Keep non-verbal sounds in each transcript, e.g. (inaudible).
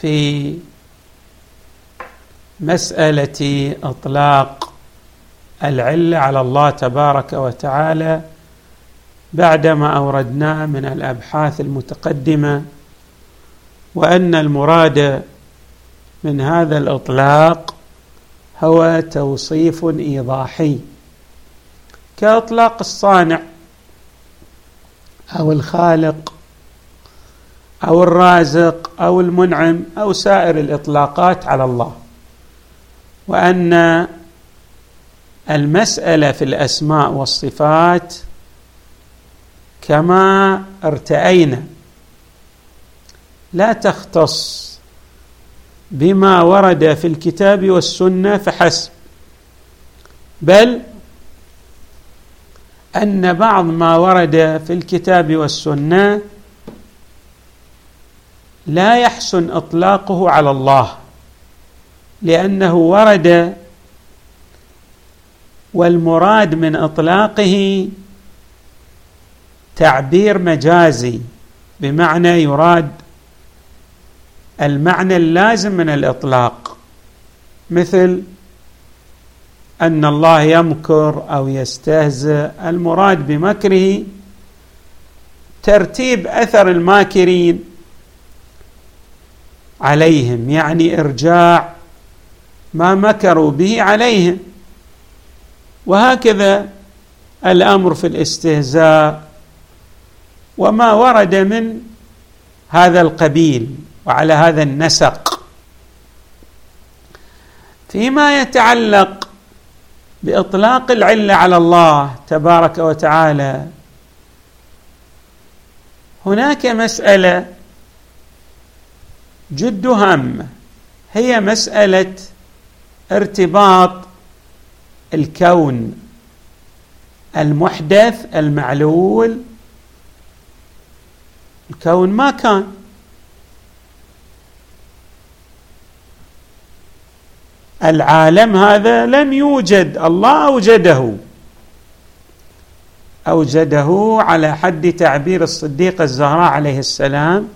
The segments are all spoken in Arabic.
في مسألة إطلاق العلة على الله تبارك وتعالى بعدما أوردناه من الأبحاث المتقدمة وأن المراد من هذا الإطلاق هو توصيف إيضاحي. كإطلاق الصانع أو الخالق أو الرازق أو المنعم أو سائر الإطلاقات على الله. وأن المسألة في الأسماء والصفات كما ارتأينا لا تختص بما ورد في الكتاب والسنة فحسب بل أن بعض ما ورد في الكتاب والسنة لا يحسن إطلاقه على الله لأنه ورد والمراد من إطلاقه تعبير مجازي بمعنى يراد المعنى اللازم من الإطلاق مثل أن الله يمكر أو يستهزئ المراد بمكره ترتيب أثر الماكرين. عليهم يعني إرجاع ما مكروا به عليهم. وهكذا الأمر في الاستهزاء وما ورد من هذا القبيل وعلى هذا النسق. فيما يتعلق بإطلاق العلة على الله تبارك وتعالى هناك مسألة جد هامه هي مسألة ارتباط الكون المحدث المعلول. الكون ما كان. العالم هذا لم يوجد. الله أوجده. أوجده على حد تعبير الصديق الزهراء عليه السلام.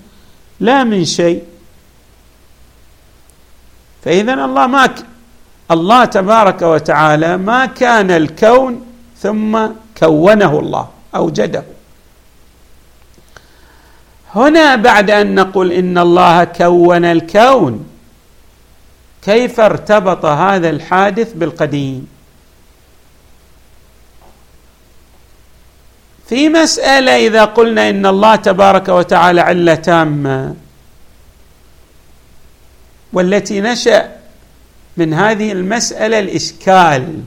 لا من شيء. فاذا الله ما ك... الله تبارك وتعالى ما كان الكون ثم كونه الله أوجده. هنا بعد أن نقول إن الله كون الكون كيف ارتبط هذا الحادث بالقديم؟ في مسألة إذا قلنا إن الله تبارك وتعالى علة تامة والتي نشأ من هذه المسألة الإشكال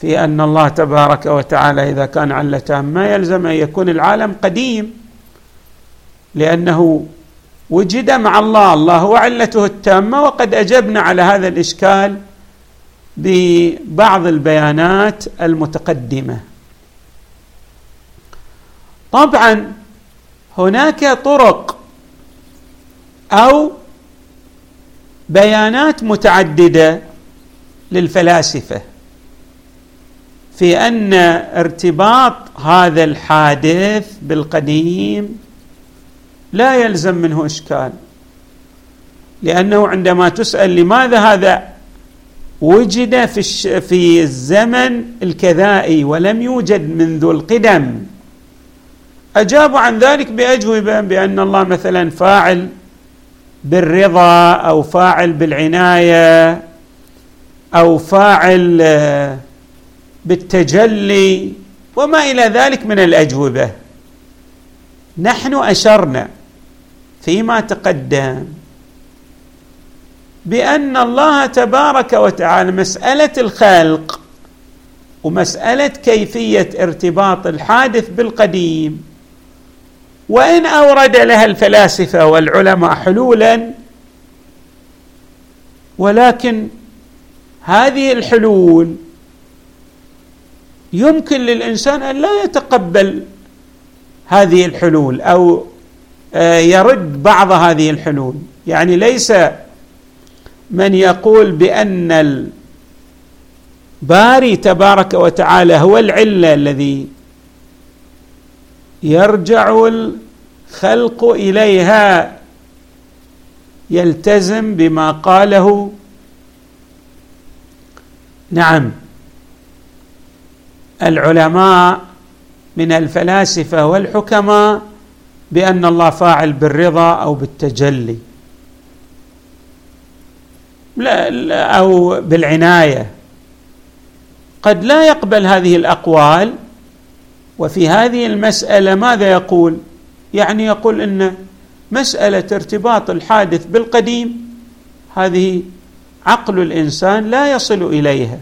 في أن الله تبارك وتعالى إذا كان علة تامه يلزم أن يكون العالم قديم لأنه وجد مع الله الله هو علته التامة وقد أجبنا على هذا الإشكال ببعض البيانات المتقدمة. طبعا هناك طرق أو بيانات متعددة للفلاسفة في أن ارتباط هذا الحادث بالقديم لا يلزم منه إشكال لأنه عندما تسأل لماذا هذا وجد في الش... في الزمن الكذائي ولم يوجد منذ القدم أجابوا عن ذلك بأجوبة بأن الله مثلا فاعل بالرضا أو فاعل بالعناية أو فاعل آه، بالتجلي وما إلى ذلك من الأجوبة. نحن أشرنا فيما تقدم بأن الله تبارك وتعالى مسألة الخلق ومسألة كيفية ارتباط الحادث بالقديم وإن أورد لها الفلاسفة والعلماء حلولا ولكن هذه الحلول يمكن للإنسان أن لا يتقبل هذه الحلول أو آه، يرد بعض هذه الحلول. يعني ليس من يقول بأن الباري تبارك وتعالى هو العلة الذي يرجع الخلق إليها يلتزم بما قاله. نعم. العلماء من الفلاسفة والحكماء بأن الله فاعل بالرضا أو بالتجلي. لا, أو بالعناية. قد لا يقبل هذه الأقوال وفي هذه المسألة ماذا يقول؟ يعني يقول إن مسألة ارتباط الحادث بالقديم هذه عقل الإنسان لا يصل إليها.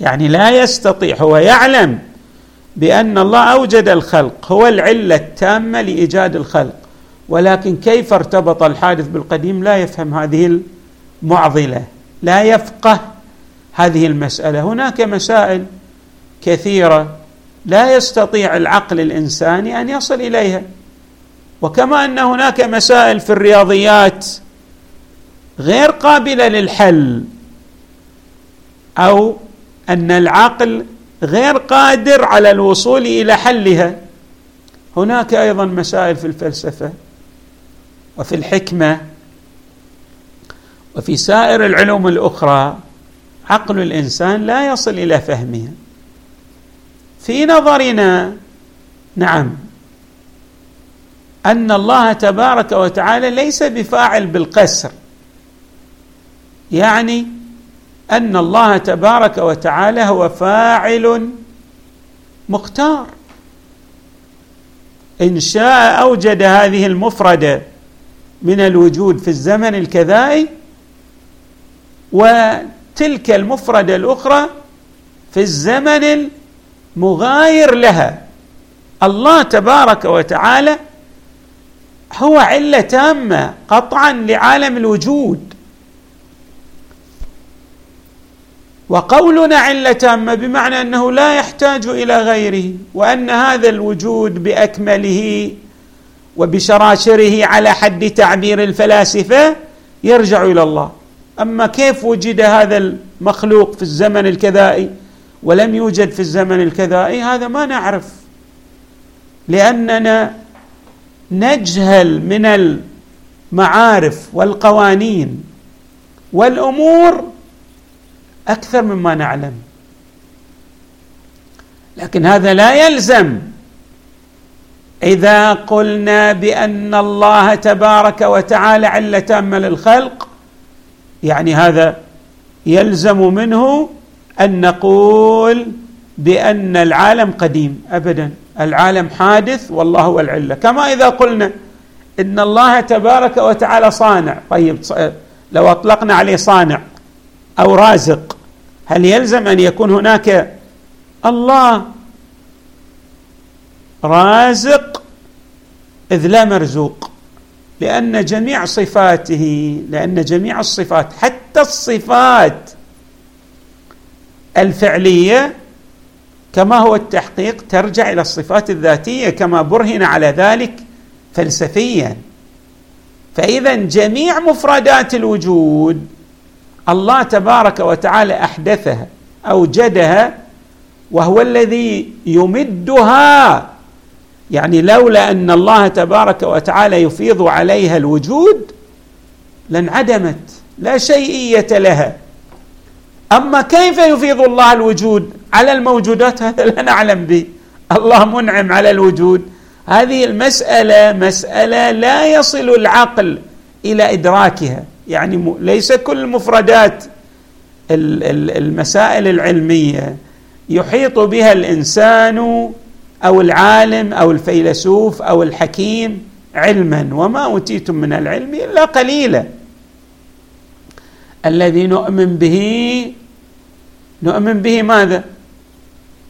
يعني لا يستطيع هو يعلم بأن الله أوجد الخلق هو العلة التامة لإيجاد الخلق. ولكن كيف ارتبط الحادث بالقديم؟ لا يفهم هذه المعضلة لا يفقه هذه المسألة. هناك مسائل كثيرة لا يستطيع العقل الإنساني أن يصل إليها. وكما أن هناك مسائل في الرياضيات غير قابلة للحل أو أن العقل غير قادر على الوصول إلى حلها. هناك أيضا مسائل في الفلسفة وفي الحكمة وفي سائر العلوم الأخرى عقل الإنسان لا يصل إلى فهمها. في نظرنا نعم أن الله تبارك وتعالى ليس بفاعل بالقسر. يعني أن الله تبارك وتعالى هو فاعل مختار. إن شاء أوجد هذه المفردة من الوجود في الزمن الكذائي وتلك المفردة الأخرى في الزمن المغاير لها. الله تبارك وتعالى هو علة تامة قطعا لعالم الوجود. وقولنا علة تامة بمعنى أنه لا يحتاج إلى غيره وأن هذا الوجود بأكمله وبشراشره على حد تعبير الفلاسفة يرجع إلى الله. أما كيف وجد هذا المخلوق في الزمن الكذائي؟ ولم يوجد في الزمن الكذائي هذا ما نعرف. لأننا نجهل من المعارف والقوانين والأمور أكثر مما نعلم. لكن هذا لا يلزم. إذا قلنا بأن الله تبارك وتعالى عله تامه للخلق يعني هذا يلزم منه أن نقول بأن العالم قديم ابدا. العالم حادث والله هو العلة. كما إذا قلنا إن الله تبارك وتعالى صانع. طيب لو أطلقنا عليه صانع أو رازق هل يلزم أن يكون هناك الله رازق إذ لا مرزوق؟ لأن جميع صفاته لأن جميع الصفات حتى الصفات الفعلية كما هو التحقيق ترجع إلى الصفات الذاتية كما برهن على ذلك فلسفيا. فاذا جميع مفردات الوجود الله تبارك وتعالى أحدثها أوجدها وهو الذي يمدها. يعني لولا أن الله تبارك وتعالى يفيض عليها الوجود لانعدمت لا شيئية لها. أما كيف يفيض الله الوجود على الموجودات؟ هذا لا نعلم به. الله منعم على الوجود. هذه المسألة مسألة لا يصل العقل إلى إدراكها. يعني ليس كل مفردات المسائل العلمية يحيط بها الإنسان أو العالم أو الفيلسوف أو الحكيم علما. وما أوتيتم من العلم إلا قليلا. الذي نؤمن به. نؤمن به ماذا؟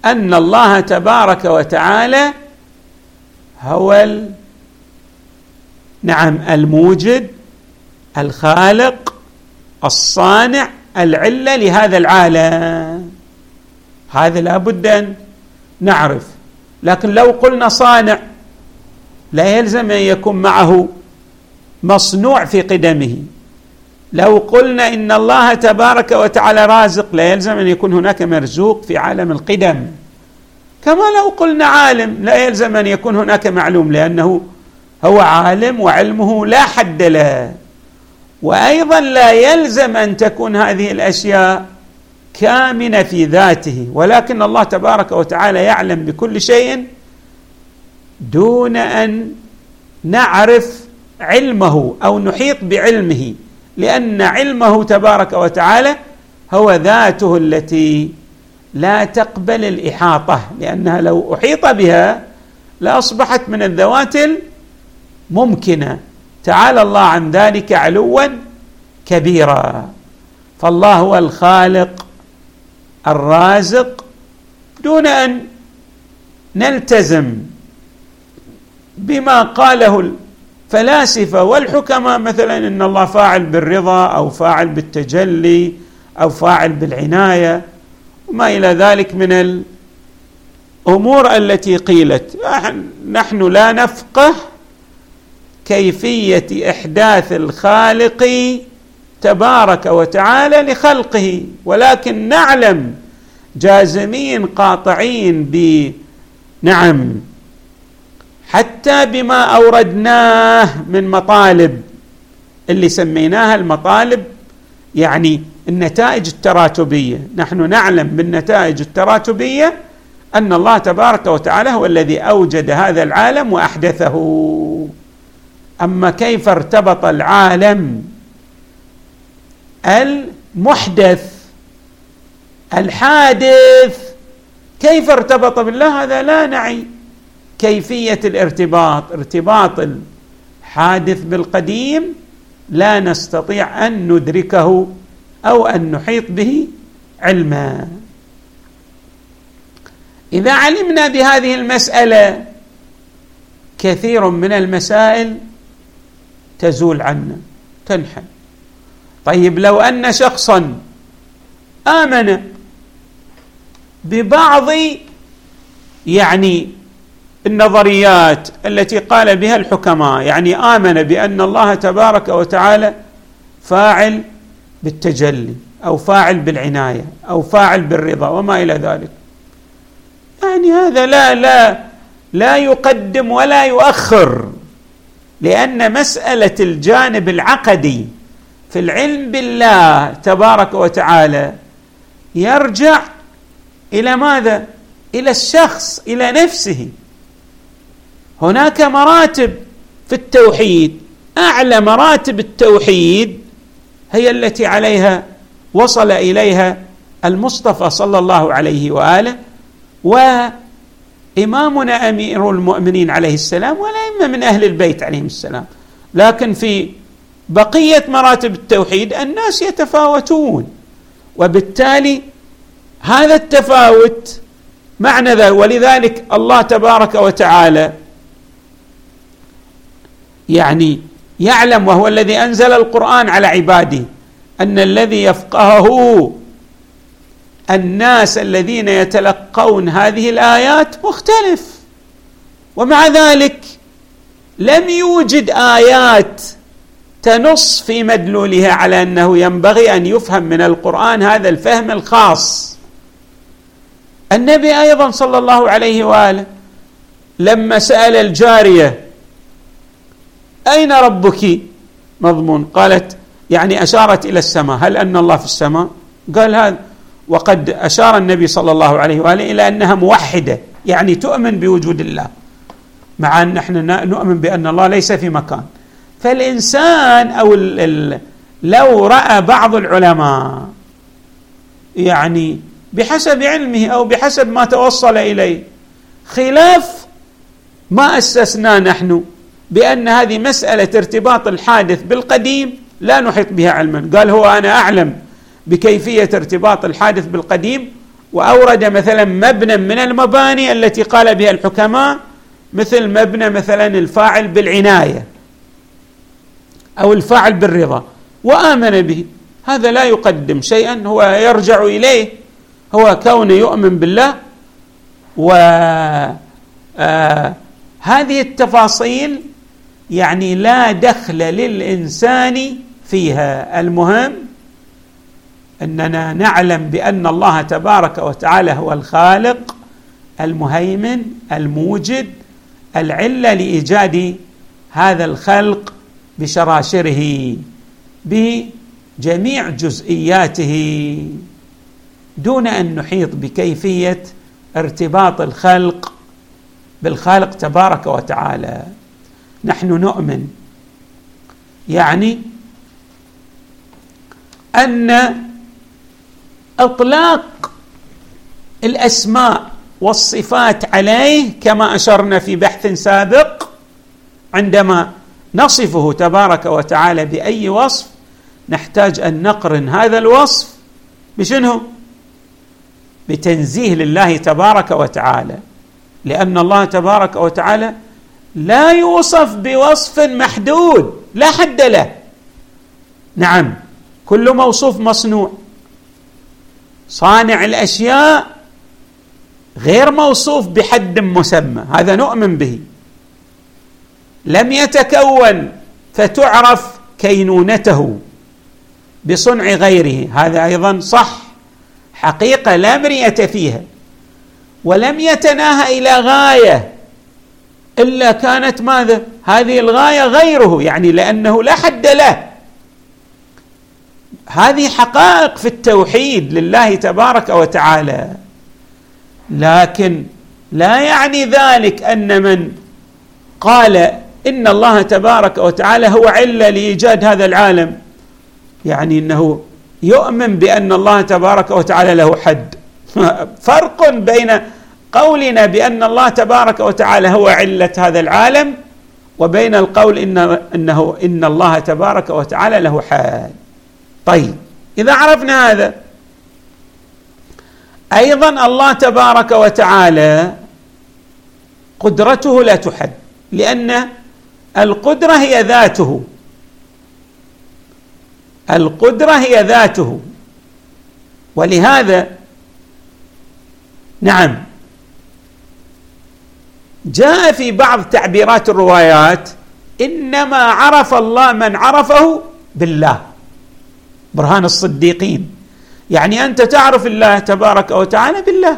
أن الله تبارك وتعالى هو نعم الموجد الخالق الصانع العلة لهذا العالم. هذا لابد أن نعرف. لكن لو قلنا صانع لا يلزم أن يكون معه مصنوع في قدمه. لو قلنا إن الله تبارك وتعالى رازق لا يلزم أن يكون هناك مرزوق في عالم القدم. كما لو قلنا عالم لا يلزم أن يكون هناك معلوم لأنه هو عالم وعلمه لا حد له. وأيضا لا يلزم أن تكون هذه الأشياء كامنة في ذاته. ولكن الله تبارك وتعالى يعلم بكل شيء دون أن نعرف علمه أو نحيط بعلمه. لأن علمه تبارك وتعالى هو ذاته التي لا تقبل الإحاطة لأنها لو أحيط بها لأصبحت من الذوات الممكنة. تعالى الله عن ذلك علوا كبيرا. فالله هو الخالق الرازق دون أن نلتزم بما قاله الفلاسفه والحكماء مثلا إن الله فاعل بالرضا أو فاعل بالتجلي أو فاعل بالعناية وما إلى ذلك من الأمور التي قيلت. نحن لا نفقه كيفية إحداث الخالق تبارك وتعالى لخلقه ولكن نعلم جازمين قاطعين ب نعم حتى بما أوردناه من مطالب. اللي سميناها المطالب يعني النتائج التراتبية. نحن نعلم بالنتائج التراتبية أن الله تبارك وتعالى هو الذي أوجد هذا العالم وأحدثه. أما كيف ارتبط العالم المحدث الحادث كيف ارتبط بالله؟ هذا لا نعي. كيفية الارتباط؟ ارتباط الحادث بالقديم لا نستطيع أن ندركه أو أن نحيط به علما. إذا علمنا بهذه المسألة كثير من المسائل تزول عنا تنحل. طيب لو أن شخصا آمن ببعض يعني النظريات التي قال بها الحكماء يعني آمن بأن الله تبارك وتعالى فاعل بالتجلي أو فاعل بالعناية أو فاعل بالرضا وما إلى ذلك. يعني هذا لا لا لا يقدم ولا يؤخر لأن مسألة الجانب العقدي في العلم بالله تبارك وتعالى يرجع إلى ماذا؟ إلى الشخص إلى نفسه. هناك مراتب في التوحيد. أعلى مراتب التوحيد هي التي عليها وصل إليها المصطفى صلى الله عليه وآله وإمامنا أمير المؤمنين عليه السلام والأئمة من أهل البيت عليهم السلام. لكن في بقية مراتب التوحيد الناس يتفاوتون وبالتالي هذا التفاوت معنى ذلك ولذلك الله تبارك وتعالى يعني يعلم وهو الذي أنزل القرآن على عباده أن الذي يفقهه الناس الذين يتلقون هذه الآيات مختلف. ومع ذلك لم يوجد آيات تنص في مدلولها على أنه ينبغي أن يفهم من القرآن هذا الفهم الخاص. النبي أيضا صلى الله عليه وآله لما سأل الجارية أين ربك؟ مضمون. قالت يعني أشارت إلى السماء. هل أن الله في السماء؟ قال هذا. وقد أشار النبي صلى الله عليه وآله إلى أنها موحدة يعني تؤمن بوجود الله مع أن نحن نؤمن بأن الله ليس في مكان. فالإنسان أو لو رأى بعض العلماء يعني بحسب علمه أو بحسب ما توصل إليه خلاف ما أسسناه نحن. بأن هذه مسألة ارتباط الحادث بالقديم لا نحيط بها علما. قال هو أنا أعلم بكيفية ارتباط الحادث بالقديم وأورد مثلا مبنى من المباني التي قال بها الحكماء مثل مبنى مثلا الفاعل بالعناية أو الفاعل بالرضا وآمن به. هذا لا يقدم شيئا هو يرجع إليه هو كونه يؤمن بالله و آه هذه التفاصيل يعني لا دخل للإنسان فيها. المهم أننا نعلم بأن الله تبارك وتعالى هو الخالق المهيمن الموجد العلة لإيجاد هذا الخلق بشراشره بجميع جزئياته. دون أن نحيط بكيفية ارتباط الخلق بالخالق تبارك وتعالى. نحن نؤمن. يعني أن إطلاق الأسماء والصفات عليه كما أشرنا في بحث سابق عندما نصفه تبارك وتعالى بأي وصف نحتاج أن نقرن هذا الوصف بشنو؟ بتنزيه لله تبارك وتعالى. لأن الله تبارك وتعالى لا يوصف بوصف محدود لا حد له. نعم كل موصوف مصنوع. صانع الأشياء غير موصوف بحد مسمى هذا نؤمن به. لم يتكون فتعرف كينونته بصنع غيره هذا أيضا صح. حقيقة لا مريه فيها. ولم يتناهى إلى غاية إلا كانت ماذا؟ هذه الغاية غيره يعني لأنه لا حد له. هذه حقائق في التوحيد لله تبارك وتعالى. لكن لا يعني ذلك أن من قال إن الله تبارك وتعالى هو علة لإيجاد هذا العالم يعني إنه يؤمن بأن الله تبارك وتعالى له حد. (laughs) فرق بين قولنا بأن الله تبارك وتعالى هو علة هذا العالم وبين القول إن انه إن الله تبارك وتعالى له حال. طيب إذا عرفنا هذا أيضا الله تبارك وتعالى قدرته لا تحد لأن القدرة هي ذاته. القدرة هي ذاته. ولهذا نعم جاء في بعض تعبيرات الروايات إنما عرف الله من عرفه بالله. برهان الصديقين. يعني أنت تعرف الله تبارك وتعالى بالله.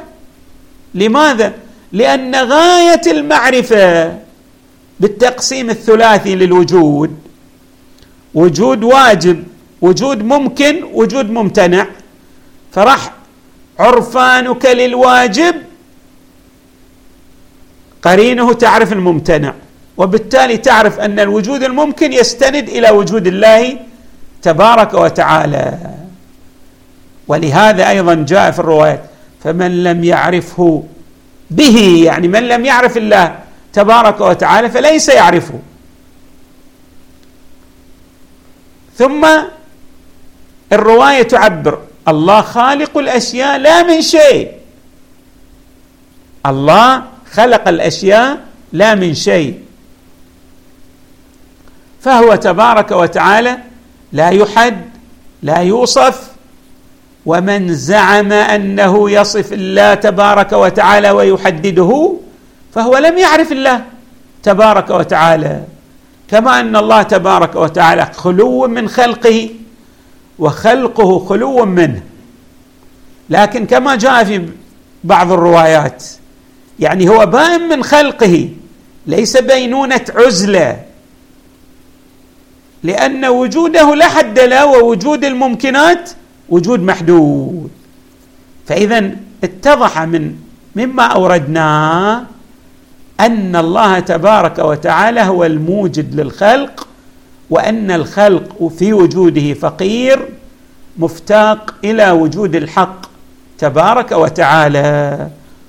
لماذا؟ لأن غاية المعرفة بالتقسيم الثلاثي للوجود وجود واجب وجود ممكن وجود ممتنع. فراح عرفانك للواجب قرينه تعرف الممتنع وبالتالي تعرف أن الوجود الممكن يستند إلى وجود الله تبارك وتعالى. ولهذا أيضا جاء في الروايات فمن لم يعرفه به يعني من لم يعرف الله تبارك وتعالى فليس يعرفه. ثم الرواية تعبر الله خالق الأشياء لا من شيء. الله خلق الأشياء لا من شيء. فهو تبارك وتعالى لا يحد لا يوصف ومن زعم أنه يصف الله تبارك وتعالى ويحدده فهو لم يعرف الله تبارك وتعالى. كما أن الله تبارك وتعالى خلو من خلقه وخلقه خلو منه. لكن كما جاء في بعض الروايات يعني هو بائن من خلقه ليس بينونة عزلة. لأن وجوده لا حد له ووجود الممكنات وجود محدود. فاذا اتضح من مما اوردناه أن الله تبارك وتعالى هو الموجد للخلق وأن الخلق في وجوده فقير مفتاق إلى وجود الحق تبارك وتعالى.